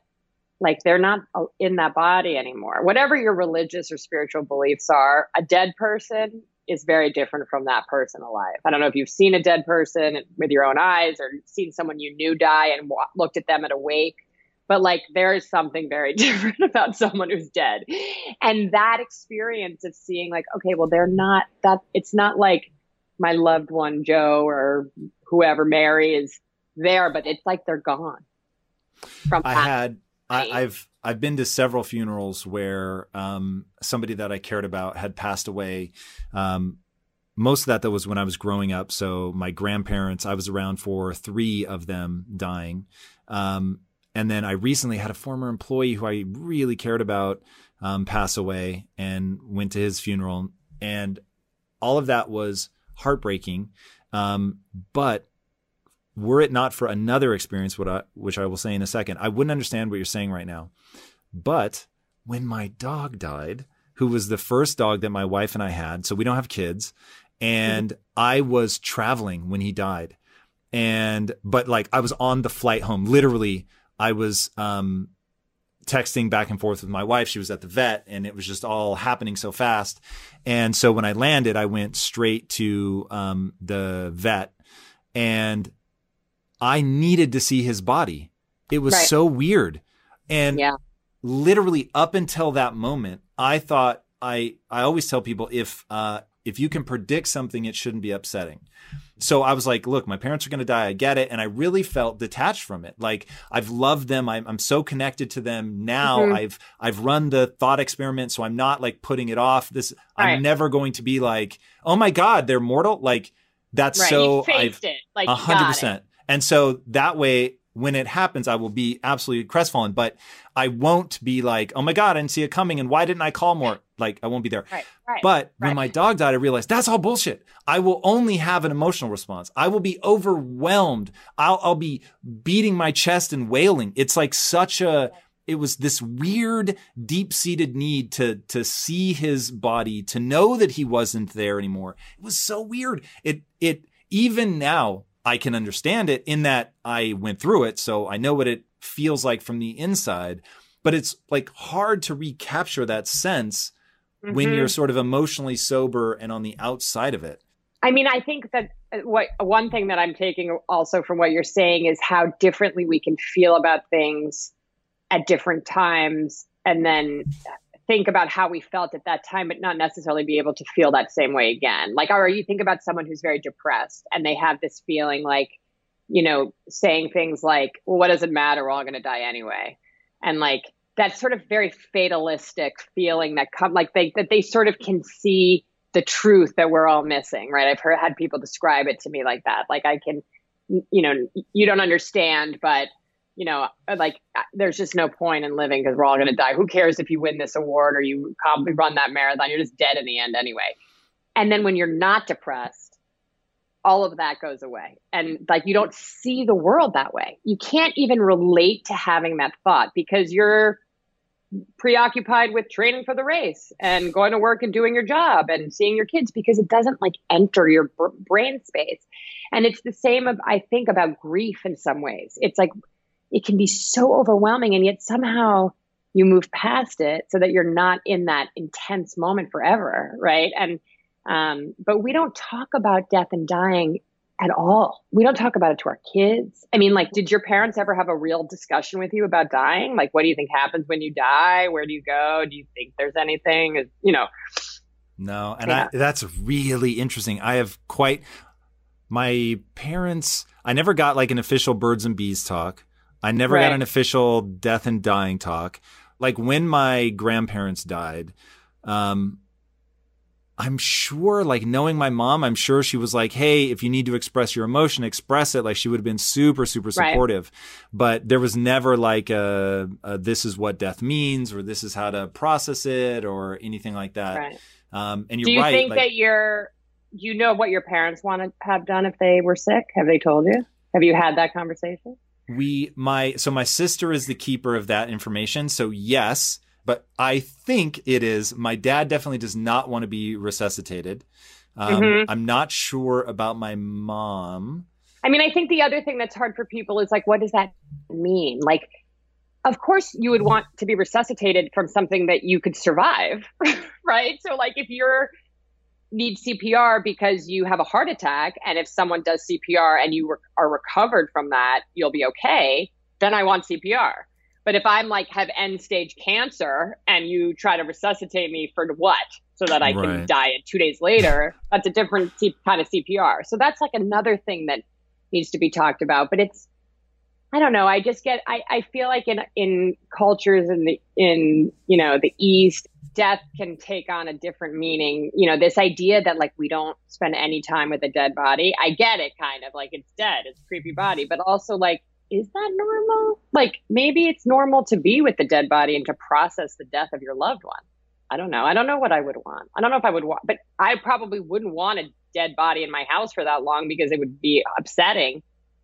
like they're not in that body anymore. Whatever your religious or spiritual beliefs are, a dead person is very different from that person alive. I don't know if you've seen a dead person with your own eyes or seen someone you knew die and looked at them at a wake, but like there is something very *laughs* different about someone who's dead. And that experience of seeing like, okay, well, they're not that, it's not like my loved one, Joe or whoever, Mary is there, but it's like they're gone. From I had I, have I've been to several funerals where um, somebody that I cared about had passed away. Um, most of that though was when I was growing up. So my grandparents, I was around for three of them dying. Um, and then I recently had a former employee who I really cared about um, pass away and went to his funeral. And all of that was heartbreaking. Um, but were it not for another experience, what I, which I will say in a second, I wouldn't understand what you're saying right now. But when my dog died, who was the first dog that my wife and I had, so we don't have kids, and. I was traveling when he died. And, but like I was on the flight home, literally, I was, um, texting back and forth with my wife. She was at the vet and it was just all happening so fast. And so when I landed, I went straight to um, the vet and I needed to see his body. It was right. so weird. And yeah. literally up until that moment, I thought I I always tell people if uh, if you can predict something, it shouldn't be upsetting. So I was like, look, my parents are going to die. I get it. And I really felt detached from it. Like I've loved them. I'm, I'm so connected to them now. Mm-hmm. I've, I've run the thought experiment. So I'm not like putting it off. This, right. I'm never going to be like, oh my God, they're mortal. Like that's right. so I've a hundred percent. And so that way, when it happens, I will be absolutely crestfallen, but I won't be like, oh my God, I didn't see it coming. And why didn't I call more? Like, I won't be there. Right, right, but right. when my dog died, I realized that's all bullshit. I will only have an emotional response. I will be overwhelmed. I'll, I'll be beating my chest and wailing. It's like such a, it was this weird, deep seated need to, to see his body, to know that he wasn't there anymore. It was so weird. It, it, even now, I can understand it in that I went through it. So I know what it feels like from the inside, but it's like hard to recapture that sense mm-hmm. when you're sort of emotionally sober and on the outside of it. I mean, I think that uh, what one thing that I'm taking also from what you're saying is how differently we can feel about things at different times and then think about how we felt at that time, but not necessarily be able to feel that same way again. Like, or you think about someone who's very depressed and they have this feeling like, you know, saying things like, well, what does it matter? We're all going to die anyway. And like that sort of very fatalistic feeling that come like they, that they sort of can see the truth that we're all missing, right? I've heard, had people describe it to me like that. Like I can, you know, you don't understand, but you know, uh, like uh, there's just no point in living because we're all going to die. Who cares if you win this award or you run that marathon? You're just dead in the end anyway. And then when you're not depressed, all of that goes away. And like you don't see the world that way. You can't even relate to having that thought because you're preoccupied with training for the race and going to work and doing your job and seeing your kids because it doesn't like enter your brain space. And it's the same of I think about grief in some ways. It's like it can be so overwhelming and yet somehow you move past it so that you're not in that intense moment forever right? And um, but we don't talk about death and dying at all. We don't talk about it to our kids. I mean like did your parents ever have a real discussion with you about dying? Like what do you think happens when you die? Where do you go? Do you think there's anything? You know. No and yeah. I, that's really interesting. I have quite my parents i never got like an official birds and bees talk I never right. got an official death and dying talk. Like when my grandparents died, um, I'm sure, like knowing my mom, I'm sure she was like, "Hey, if you need to express your emotion, express it." Like she would have been super, super supportive. Right. But there was never like a, a, "This is what death means" or "This is how to process it" or anything like that. Right. Um, and you're Do you right, think like, that you're, you know, what your parents want to have done if they were sick? Have they told you? Have you had that conversation? We my so my sister is the keeper of that information so yes but i think it is my dad definitely does not want to be resuscitated. Um, mm-hmm. i'm not sure about my mom. I mean i think the other thing that's hard for people is like what does that mean? Like of course you would want to be resuscitated from something that you could survive *laughs* right? So like if you're need CPR because you have a heart attack. And if someone does CPR and you re- are recovered from that, you'll be okay. Then I want CPR. But if I'm like have end stage cancer and you try to resuscitate me for what? So that I can right. die two days later, that's a different C- kind of CPR. So that's like another thing that needs to be talked about. But it's, I don't know. I just get, I, I feel like in, in cultures in the, in, you know, the East, death can take on a different meaning. You know, this idea that like we don't spend any time with a dead body. I get it kind of like it's dead, it's a creepy body, but also like is that normal? Like maybe it's normal to be with the dead body and to process the death of your loved one. I don't know. I don't know what I would want. I don't know if I would want, but I probably wouldn't want a dead body in my house for that long because it would be upsetting.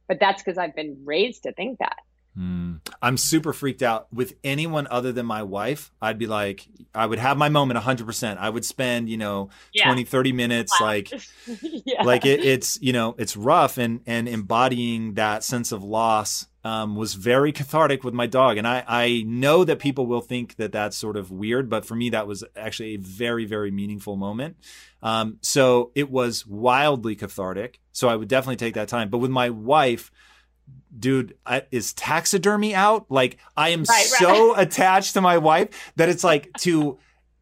But that's because I've been raised to think that. Mm. I'm super freaked out with anyone other than my wife. I'd be like, I would have my moment 100%. I would spend, you know, yeah. 20, 30 minutes wow. like, *laughs* yeah. like it, it's, you know, it's rough and, and embodying that sense of loss um, was very cathartic with my dog. And I, I know that people will think that that's sort of weird, but for me, that was actually a very, very meaningful moment. Um, so it was wildly cathartic. So I would definitely take that time. But with my wife, dude, I, is taxidermy out? Like, I am right, so right. attached to my wife that it's like to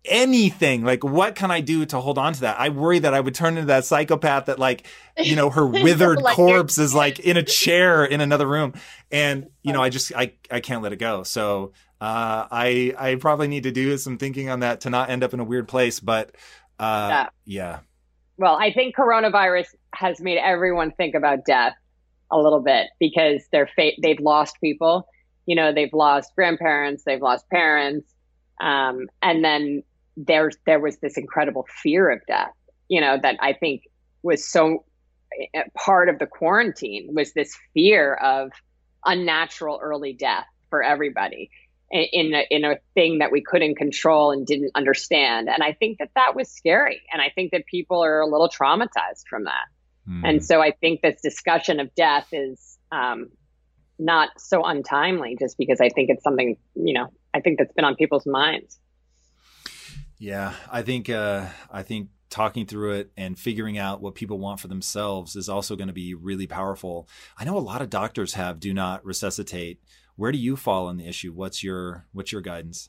anything. Like, what can I do to hold on to that? I worry that I would turn into that psychopath that, like, you know, her *laughs* withered like corpse is *laughs* like in a chair in another room. And, you know, I just, I, I can't let it go. So, uh, I, I probably need to do some thinking on that to not end up in a weird place. But, uh, yeah. yeah. Well, I think coronavirus has made everyone think about death a little bit because they're fa- they've lost people. You know, they've lost grandparents, they've lost parents, um, and then there's there was this incredible fear of death. You know, that I think was so eh, part of the quarantine was this fear of unnatural early death for everybody in a, in a thing that we couldn't control and didn't understand. And I think that that was scary. And I think that people are a little traumatized from that. Mm. And so I think this discussion of death is um, not so untimely just because I think it's something, you know, I think that's been on people's minds. Yeah, I think uh, I think talking through it and figuring out what people want for themselves is also going to be really powerful. I know a lot of doctors have do not resuscitate. Where do you fall on the issue? What's your what's your guidance?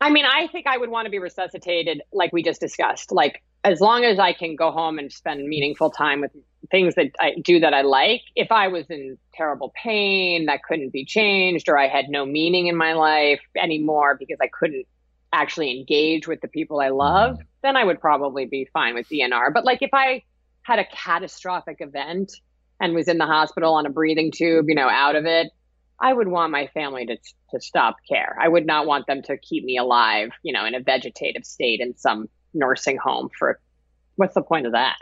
I mean, I think I would want to be resuscitated like we just discussed. Like as long as I can go home and spend meaningful time with things that I do that I like, if I was in terrible pain that couldn't be changed, or I had no meaning in my life anymore because I couldn't actually engage with the people I love, mm-hmm. then I would probably be fine with DNR. But like if I had a catastrophic event and was in the hospital on a breathing tube, you know, out of it, I would want my family to to stop care. I would not want them to keep me alive, you know, in a vegetative state in some nursing home for what's the point of that?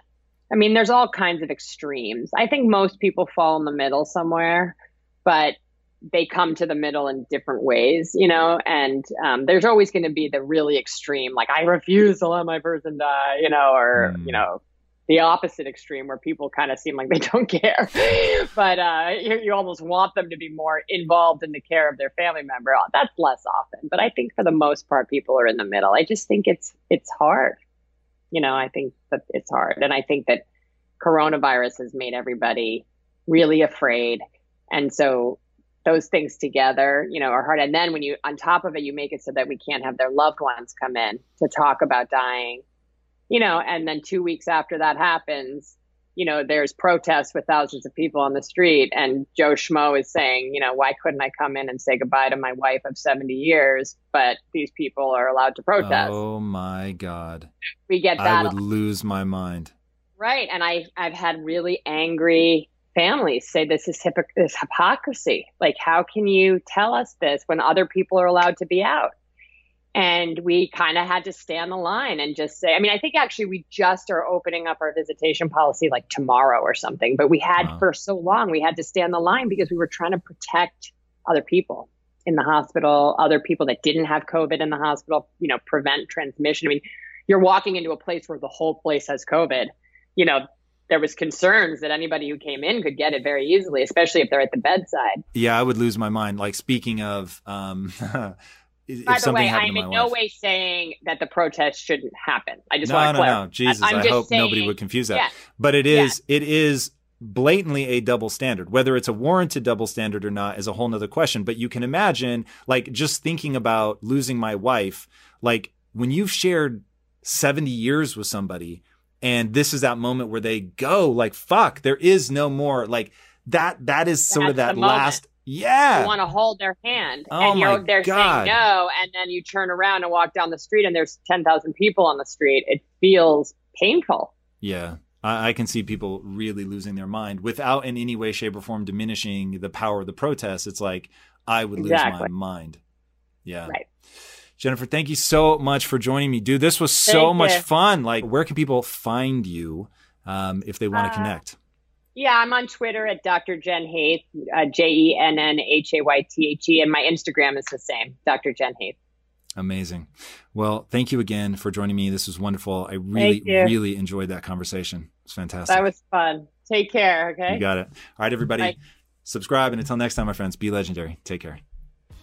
I mean, there's all kinds of extremes. I think most people fall in the middle somewhere, but they come to the middle in different ways, you know, and um, there's always going to be the really extreme, like, I refuse to let my person die, you know, or, mm. you know, the opposite extreme where people kind of seem like they *laughs* don't care, but uh, you, you, almost want them to be more involved in the care of their family member. Uh, that's less often, but I think for the most part, people are in the middle. I just think it's it's hard. You know, I think that it's hard, and I think that coronavirus has made everybody really afraid, and so those things together, you know, are hard. And then when you, on top of it, you make it so that we can't have their loved ones come in to talk about dying you know, and then two weeks after that happens, you know, there's protests with thousands of people on the street, and Joe Schmo is saying, you know, why couldn't I come in and say goodbye to my wife of 70 years, but these people are allowed to protest? Oh my God. We get that. I would lose my mind. Right. And I, I've had really angry families say this is hypocr- this hypocrisy. Like, how can you tell us this when other people are allowed to be out? and we kind of had to stay on the line and just say i mean i think actually we just are opening up our visitation policy like tomorrow or something but we had wow. for so long we had to stay on the line because we were trying to protect other people in the hospital other people that didn't have covid in the hospital you know prevent transmission i mean you're walking into a place where the whole place has covid you know there was concerns that anybody who came in could get it very easily especially if they're at the bedside yeah i would lose my mind like speaking of um *laughs* By the way, I'm in no way saying that the protest shouldn't happen. I just no, want to no, clarify. no, Jesus, I'm i hope saying, nobody would confuse that. Yeah, but it is, yeah. it is blatantly a double standard. Whether it's a warranted double standard or not is a whole nother question. But you can imagine, like, just thinking about losing my wife, like when you've shared 70 years with somebody, and this is that moment where they go, like, fuck, there is no more, like, that that is sort That's of that last yeah. You want to hold their hand. Oh and you're they're God. saying no. And then you turn around and walk down the street and there's 10,000 people on the street. It feels painful. Yeah. I, I can see people really losing their mind without in any way, shape, or form diminishing the power of the protest. It's like I would lose Exactly. my mind. Yeah. Right. Jennifer, thank you so much for joining me, dude. This was so Thank much you. fun. Like, where can people find you um, if they want to Uh, connect? Yeah, I'm on Twitter at Dr. Jenn Haythe, uh, J E N N H A Y T H E, and my Instagram is the same, Dr. Jenn Haythe. Amazing. Well, thank you again for joining me. This was wonderful. I really, really enjoyed that conversation. It's fantastic. That was fun. Take care. Okay. You got it. All right, everybody, Bye. subscribe. And until next time, my friends, be legendary. Take care.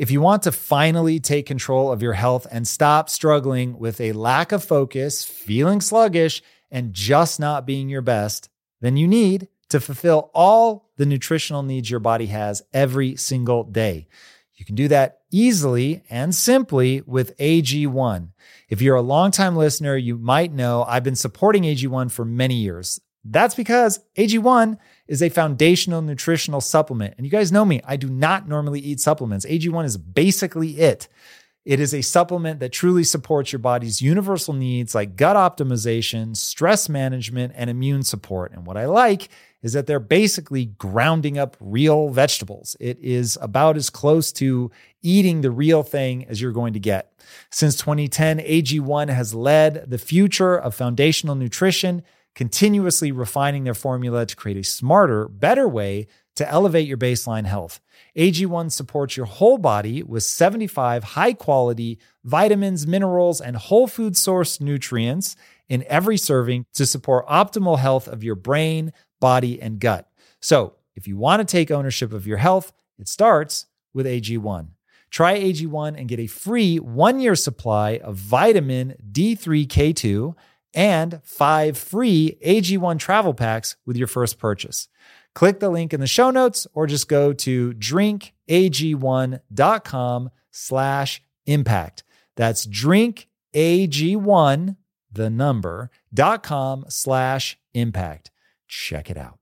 If you want to finally take control of your health and stop struggling with a lack of focus, feeling sluggish, and just not being your best, then you need to fulfill all the nutritional needs your body has every single day. You can do that easily and simply with AG1. If you're a longtime listener, you might know I've been supporting AG1 for many years. That's because AG1 is a foundational nutritional supplement. And you guys know me, I do not normally eat supplements. AG1 is basically it. It is a supplement that truly supports your body's universal needs like gut optimization, stress management, and immune support. And what I like is that they're basically grounding up real vegetables. It is about as close to eating the real thing as you're going to get. Since 2010, AG1 has led the future of foundational nutrition continuously refining their formula to create a smarter, better way to elevate your baseline health. AG1 supports your whole body with 75 high quality vitamins, minerals, and whole food source nutrients in every serving to support optimal health of your brain, body, and gut. So, if you want to take ownership of your health, it starts with AG1. Try AG1 and get a free one year supply of vitamin D3K2 and five free AG1 travel packs with your first purchase. Click the link in the show notes or just go to drinkag1.com slash impact. That's drinkag1, the number, dot com slash impact. Check it out.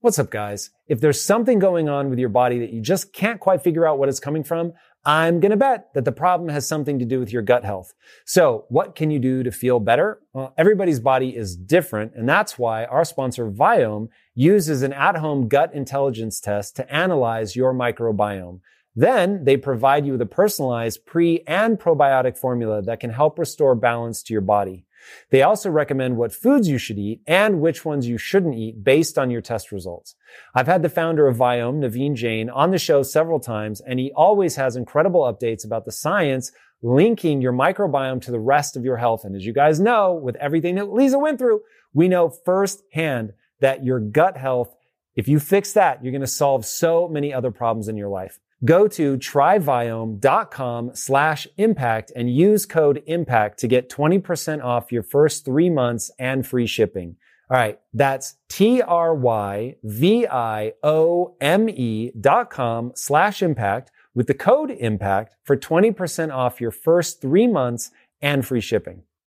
What's up, guys? If there's something going on with your body that you just can't quite figure out what it's coming from, I'm going to bet that the problem has something to do with your gut health. So what can you do to feel better? Well, everybody's body is different. And that's why our sponsor Viome uses an at-home gut intelligence test to analyze your microbiome. Then they provide you with a personalized pre and probiotic formula that can help restore balance to your body. They also recommend what foods you should eat and which ones you shouldn't eat based on your test results. I've had the founder of Viome, Naveen Jain, on the show several times, and he always has incredible updates about the science linking your microbiome to the rest of your health. And as you guys know, with everything that Lisa went through, we know firsthand that your gut health, if you fix that, you're going to solve so many other problems in your life. Go to tryviome.com slash impact and use code impact to get 20% off your first three months and free shipping. All right. That's T-R-Y-V-I-O-M-E dot com slash impact with the code impact for 20% off your first three months and free shipping.